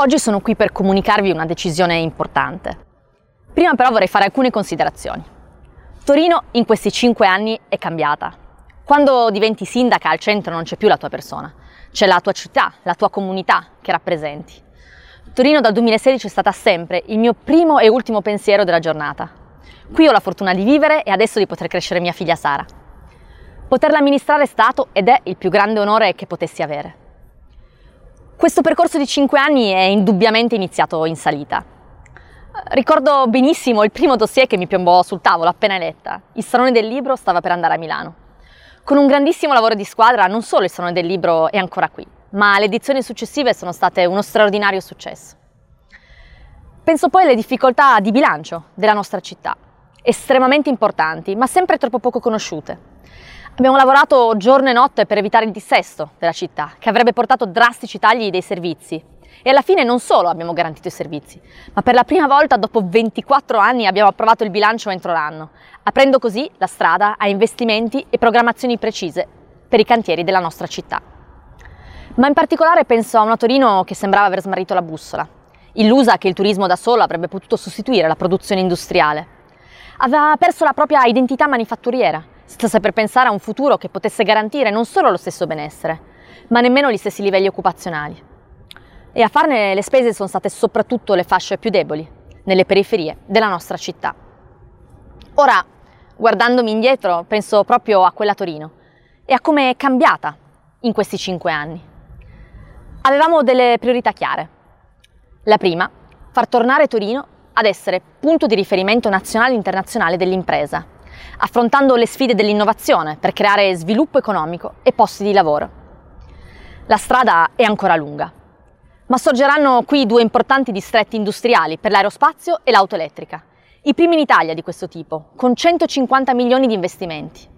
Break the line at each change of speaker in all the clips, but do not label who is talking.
Oggi sono qui per comunicarvi una decisione importante. Prima però vorrei fare alcune considerazioni. Torino in questi cinque anni è cambiata. Quando diventi sindaca al centro non c'è più la tua persona, c'è la tua città, la tua comunità che rappresenti. Torino dal 2016 è stata sempre il mio primo e ultimo pensiero della giornata. Qui ho la fortuna di vivere e adesso di poter crescere mia figlia Sara. Poterla amministrare è stato ed è il più grande onore che potessi avere. Questo percorso di cinque anni è indubbiamente iniziato in salita. Ricordo benissimo il primo dossier che mi piombò sul tavolo appena eletta. Il Salone del Libro stava per andare a Milano. Con un grandissimo lavoro di squadra, non solo il Salone del Libro è ancora qui, ma le edizioni successive sono state uno straordinario successo. Penso poi alle difficoltà di bilancio della nostra città, estremamente importanti, ma sempre troppo poco conosciute. Abbiamo lavorato giorno e notte per evitare il dissesto della città, che avrebbe portato drastici tagli dei servizi. E alla fine non solo abbiamo garantito i servizi, ma per la prima volta dopo 24 anni abbiamo approvato il bilancio entro l'anno, aprendo così la strada a investimenti e programmazioni precise per i cantieri della nostra città. Ma in particolare penso a una Torino che sembrava aver smarrito la bussola, illusa che il turismo da solo avrebbe potuto sostituire la produzione industriale. Aveva perso la propria identità manifatturiera senza saper pensare a un futuro che potesse garantire non solo lo stesso benessere, ma nemmeno gli stessi livelli occupazionali. E a farne le spese sono state soprattutto le fasce più deboli, nelle periferie della nostra città. Ora, guardandomi indietro, penso proprio a quella Torino e a come è cambiata in questi cinque anni. Avevamo delle priorità chiare. La prima, far tornare Torino ad essere punto di riferimento nazionale e internazionale dell'impresa affrontando le sfide dell'innovazione per creare sviluppo economico e posti di lavoro. La strada è ancora lunga, ma sorgeranno qui due importanti distretti industriali per l'aerospazio e l'auto elettrica, i primi in Italia di questo tipo, con 150 milioni di investimenti.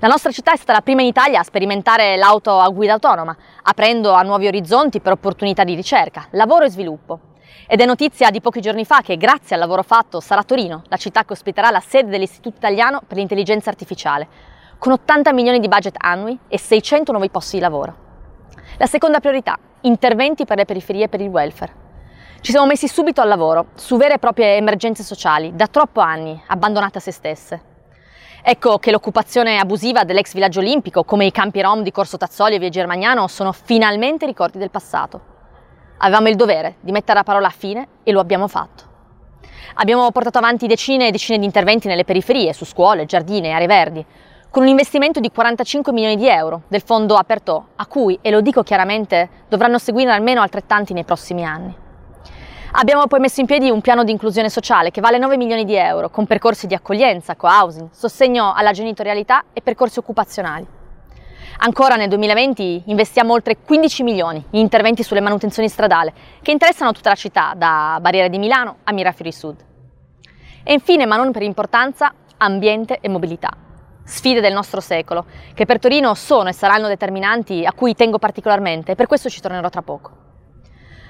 La nostra città è stata la prima in Italia a sperimentare l'auto a guida autonoma, aprendo a nuovi orizzonti per opportunità di ricerca, lavoro e sviluppo. Ed è notizia di pochi giorni fa che grazie al lavoro fatto sarà Torino la città che ospiterà la sede dell'Istituto Italiano per l'Intelligenza Artificiale, con 80 milioni di budget annui e 600 nuovi posti di lavoro. La seconda priorità, interventi per le periferie e per il welfare. Ci siamo messi subito al lavoro su vere e proprie emergenze sociali, da troppo anni abbandonate a se stesse. Ecco che l'occupazione abusiva dell'ex villaggio olimpico, come i campi rom di Corso Tazzoli e Via Germagnano, sono finalmente ricordi del passato. Avevamo il dovere di mettere la parola a fine e lo abbiamo fatto. Abbiamo portato avanti decine e decine di interventi nelle periferie, su scuole, giardini e aree verdi, con un investimento di 45 milioni di euro del fondo Aperto, a cui, e lo dico chiaramente, dovranno seguire almeno altrettanti nei prossimi anni. Abbiamo poi messo in piedi un piano di inclusione sociale che vale 9 milioni di euro, con percorsi di accoglienza, co-housing, sostegno alla genitorialità e percorsi occupazionali. Ancora nel 2020 investiamo oltre 15 milioni in interventi sulle manutenzioni stradali che interessano tutta la città, da Barriere di Milano a Mirafiori Sud. E infine, ma non per importanza, ambiente e mobilità. Sfide del nostro secolo, che per Torino sono e saranno determinanti, a cui tengo particolarmente e per questo ci tornerò tra poco.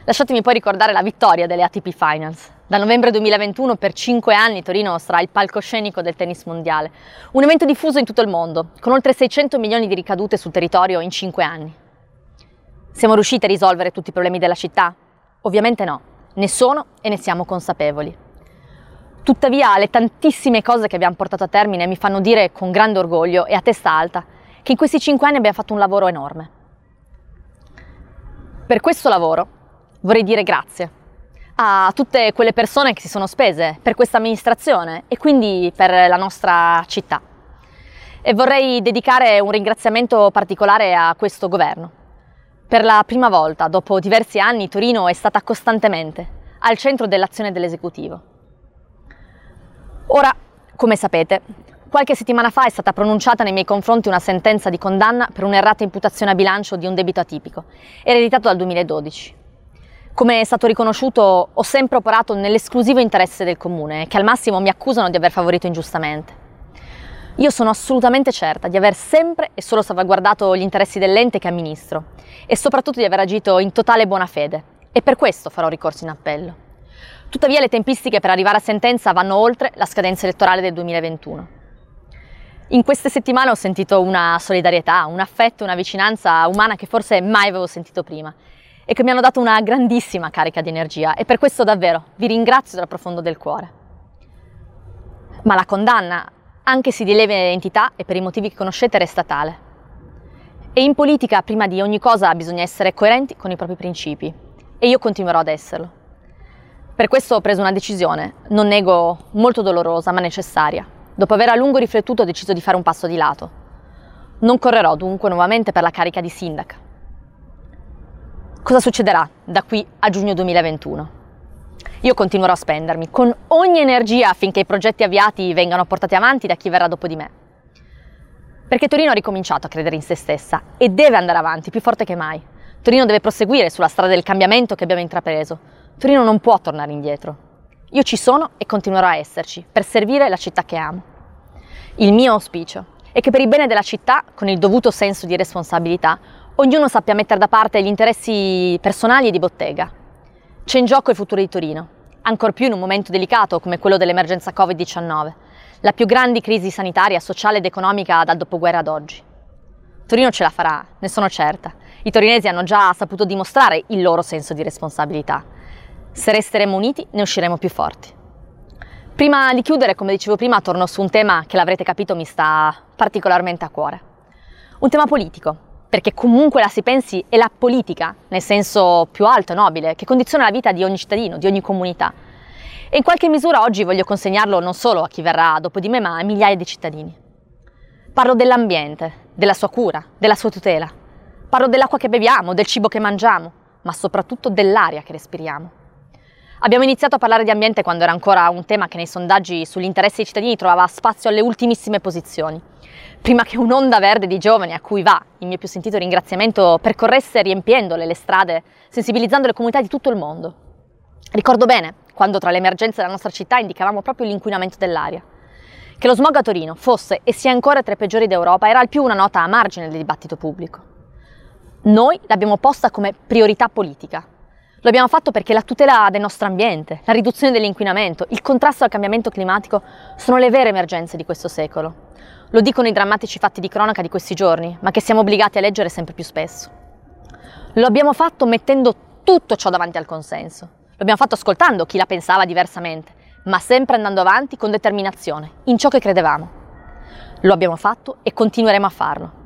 Lasciatemi poi ricordare la vittoria delle ATP Finals, da novembre 2021 per cinque anni Torino sarà il palcoscenico del tennis mondiale, un evento diffuso in tutto il mondo, con oltre 600 milioni di ricadute sul territorio in cinque anni. Siamo riusciti a risolvere tutti i problemi della città? Ovviamente no, ne sono e ne siamo consapevoli. Tuttavia le tantissime cose che abbiamo portato a termine mi fanno dire con grande orgoglio e a testa alta che in questi cinque anni abbiamo fatto un lavoro enorme. Per questo lavoro vorrei dire grazie a tutte quelle persone che si sono spese per questa amministrazione e quindi per la nostra città. E vorrei dedicare un ringraziamento particolare a questo governo. Per la prima volta, dopo diversi anni, Torino è stata costantemente al centro dell'azione dell'esecutivo. Ora, come sapete, qualche settimana fa è stata pronunciata nei miei confronti una sentenza di condanna per un'errata imputazione a bilancio di un debito atipico, ereditato dal 2012. Come è stato riconosciuto, ho sempre operato nell'esclusivo interesse del comune, che al massimo mi accusano di aver favorito ingiustamente. Io sono assolutamente certa di aver sempre e solo salvaguardato gli interessi dell'ente che amministro e soprattutto di aver agito in totale buona fede e per questo farò ricorso in appello. Tuttavia le tempistiche per arrivare a sentenza vanno oltre la scadenza elettorale del 2021. In queste settimane ho sentito una solidarietà, un affetto, una vicinanza umana che forse mai avevo sentito prima e che mi hanno dato una grandissima carica di energia e per questo davvero vi ringrazio dal profondo del cuore. Ma la condanna, anche se di lieve entità e per i motivi che conoscete, resta tale. E in politica, prima di ogni cosa, bisogna essere coerenti con i propri principi e io continuerò ad esserlo. Per questo ho preso una decisione, non nego molto dolorosa ma necessaria. Dopo aver a lungo riflettuto ho deciso di fare un passo di lato. Non correrò dunque nuovamente per la carica di sindaca Cosa succederà da qui a giugno 2021? Io continuerò a spendermi con ogni energia affinché i progetti avviati vengano portati avanti da chi verrà dopo di me. Perché Torino ha ricominciato a credere in se stessa e deve andare avanti più forte che mai. Torino deve proseguire sulla strada del cambiamento che abbiamo intrapreso. Torino non può tornare indietro. Io ci sono e continuerò a esserci per servire la città che amo. Il mio auspicio è che per il bene della città, con il dovuto senso di responsabilità, ognuno sappia mettere da parte gli interessi personali e di bottega. C'è in gioco il futuro di Torino, ancor più in un momento delicato come quello dell'emergenza Covid-19, la più grande crisi sanitaria, sociale ed economica dal dopoguerra ad oggi. Torino ce la farà, ne sono certa. I torinesi hanno già saputo dimostrare il loro senso di responsabilità. Se resteremo uniti, ne usciremo più forti. Prima di chiudere, come dicevo prima, torno su un tema che l'avrete capito mi sta particolarmente a cuore. Un tema politico, perché comunque la si pensi è la politica, nel senso più alto e nobile, che condiziona la vita di ogni cittadino, di ogni comunità. E in qualche misura oggi voglio consegnarlo non solo a chi verrà dopo di me, ma a migliaia di cittadini. Parlo dell'ambiente, della sua cura, della sua tutela. Parlo dell'acqua che beviamo, del cibo che mangiamo, ma soprattutto dell'aria che respiriamo. Abbiamo iniziato a parlare di ambiente quando era ancora un tema che nei sondaggi sugli interessi dei cittadini trovava spazio alle ultimissime posizioni prima che un'onda verde di giovani a cui va il mio più sentito ringraziamento percorresse riempiendole le strade, sensibilizzando le comunità di tutto il mondo. Ricordo bene quando tra le emergenze della nostra città indicavamo proprio l'inquinamento dell'aria. Che lo smog a Torino fosse e sia ancora tra i peggiori d'Europa era al più una nota a margine del dibattito pubblico. Noi l'abbiamo posta come priorità politica. Lo abbiamo fatto perché la tutela del nostro ambiente, la riduzione dell'inquinamento, il contrasto al cambiamento climatico sono le vere emergenze di questo secolo. Lo dicono i drammatici fatti di cronaca di questi giorni, ma che siamo obbligati a leggere sempre più spesso. Lo abbiamo fatto mettendo tutto ciò davanti al consenso. Lo abbiamo fatto ascoltando chi la pensava diversamente, ma sempre andando avanti con determinazione, in ciò che credevamo. Lo abbiamo fatto e continueremo a farlo.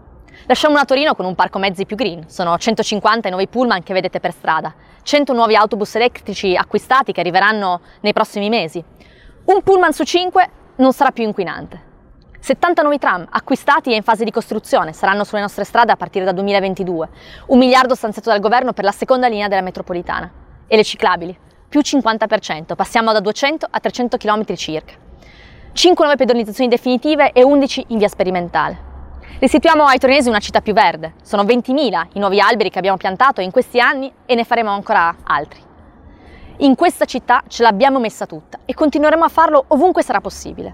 Lasciamo una Torino con un parco mezzi più green, sono 150 i nuovi pullman che vedete per strada, 100 nuovi autobus elettrici acquistati che arriveranno nei prossimi mesi. Un pullman su 5 non sarà più inquinante. 70 nuovi tram acquistati e in fase di costruzione saranno sulle nostre strade a partire da 2022. Un miliardo stanziato dal governo per la seconda linea della metropolitana. E le ciclabili, più 50%, passiamo da 200 a 300 km circa. 5 nuove pedonizzazioni definitive e 11 in via sperimentale. Restituiamo ai torinesi una città più verde. Sono 20.000 i nuovi alberi che abbiamo piantato in questi anni e ne faremo ancora altri. In questa città ce l'abbiamo messa tutta e continueremo a farlo ovunque sarà possibile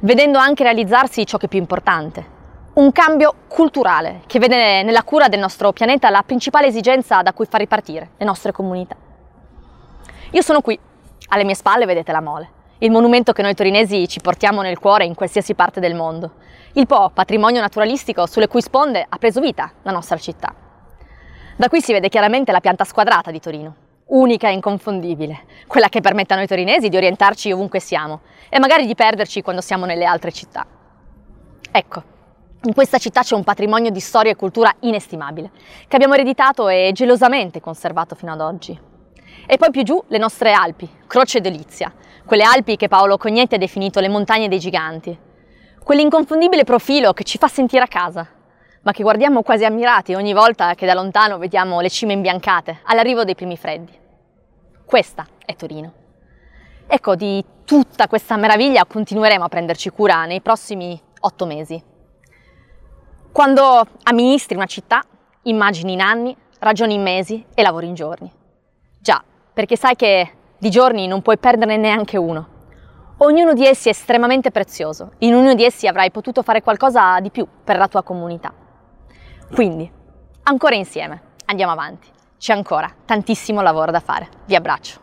vedendo anche realizzarsi ciò che è più importante, un cambio culturale che vede nella cura del nostro pianeta la principale esigenza da cui far ripartire le nostre comunità. Io sono qui, alle mie spalle vedete la Mole, il monumento che noi torinesi ci portiamo nel cuore in qualsiasi parte del mondo, il Po, patrimonio naturalistico sulle cui sponde ha preso vita la nostra città. Da qui si vede chiaramente la pianta squadrata di Torino, unica e inconfondibile, quella che permette a noi torinesi di orientarci ovunque siamo e magari di perderci quando siamo nelle altre città. Ecco, in questa città c'è un patrimonio di storia e cultura inestimabile, che abbiamo ereditato e gelosamente conservato fino ad oggi. E poi più giù le nostre Alpi, Croce Delizia, quelle Alpi che Paolo Cognetti ha definito le montagne dei giganti, quell'inconfondibile profilo che ci fa sentire a casa, ma che guardiamo quasi ammirati ogni volta che da lontano vediamo le cime imbiancate all'arrivo dei primi freddi. Questa è Torino. Ecco, di tutta questa meraviglia continueremo a prenderci cura nei prossimi otto mesi. Quando amministri una città, immagini in anni, ragioni in mesi e lavori in giorni. Già, perché sai che di giorni non puoi perderne neanche uno. Ognuno di essi è estremamente prezioso, in ognuno di essi avrai potuto fare qualcosa di più per la tua comunità. Quindi, ancora insieme, andiamo avanti. C'è ancora tantissimo lavoro da fare. Vi abbraccio.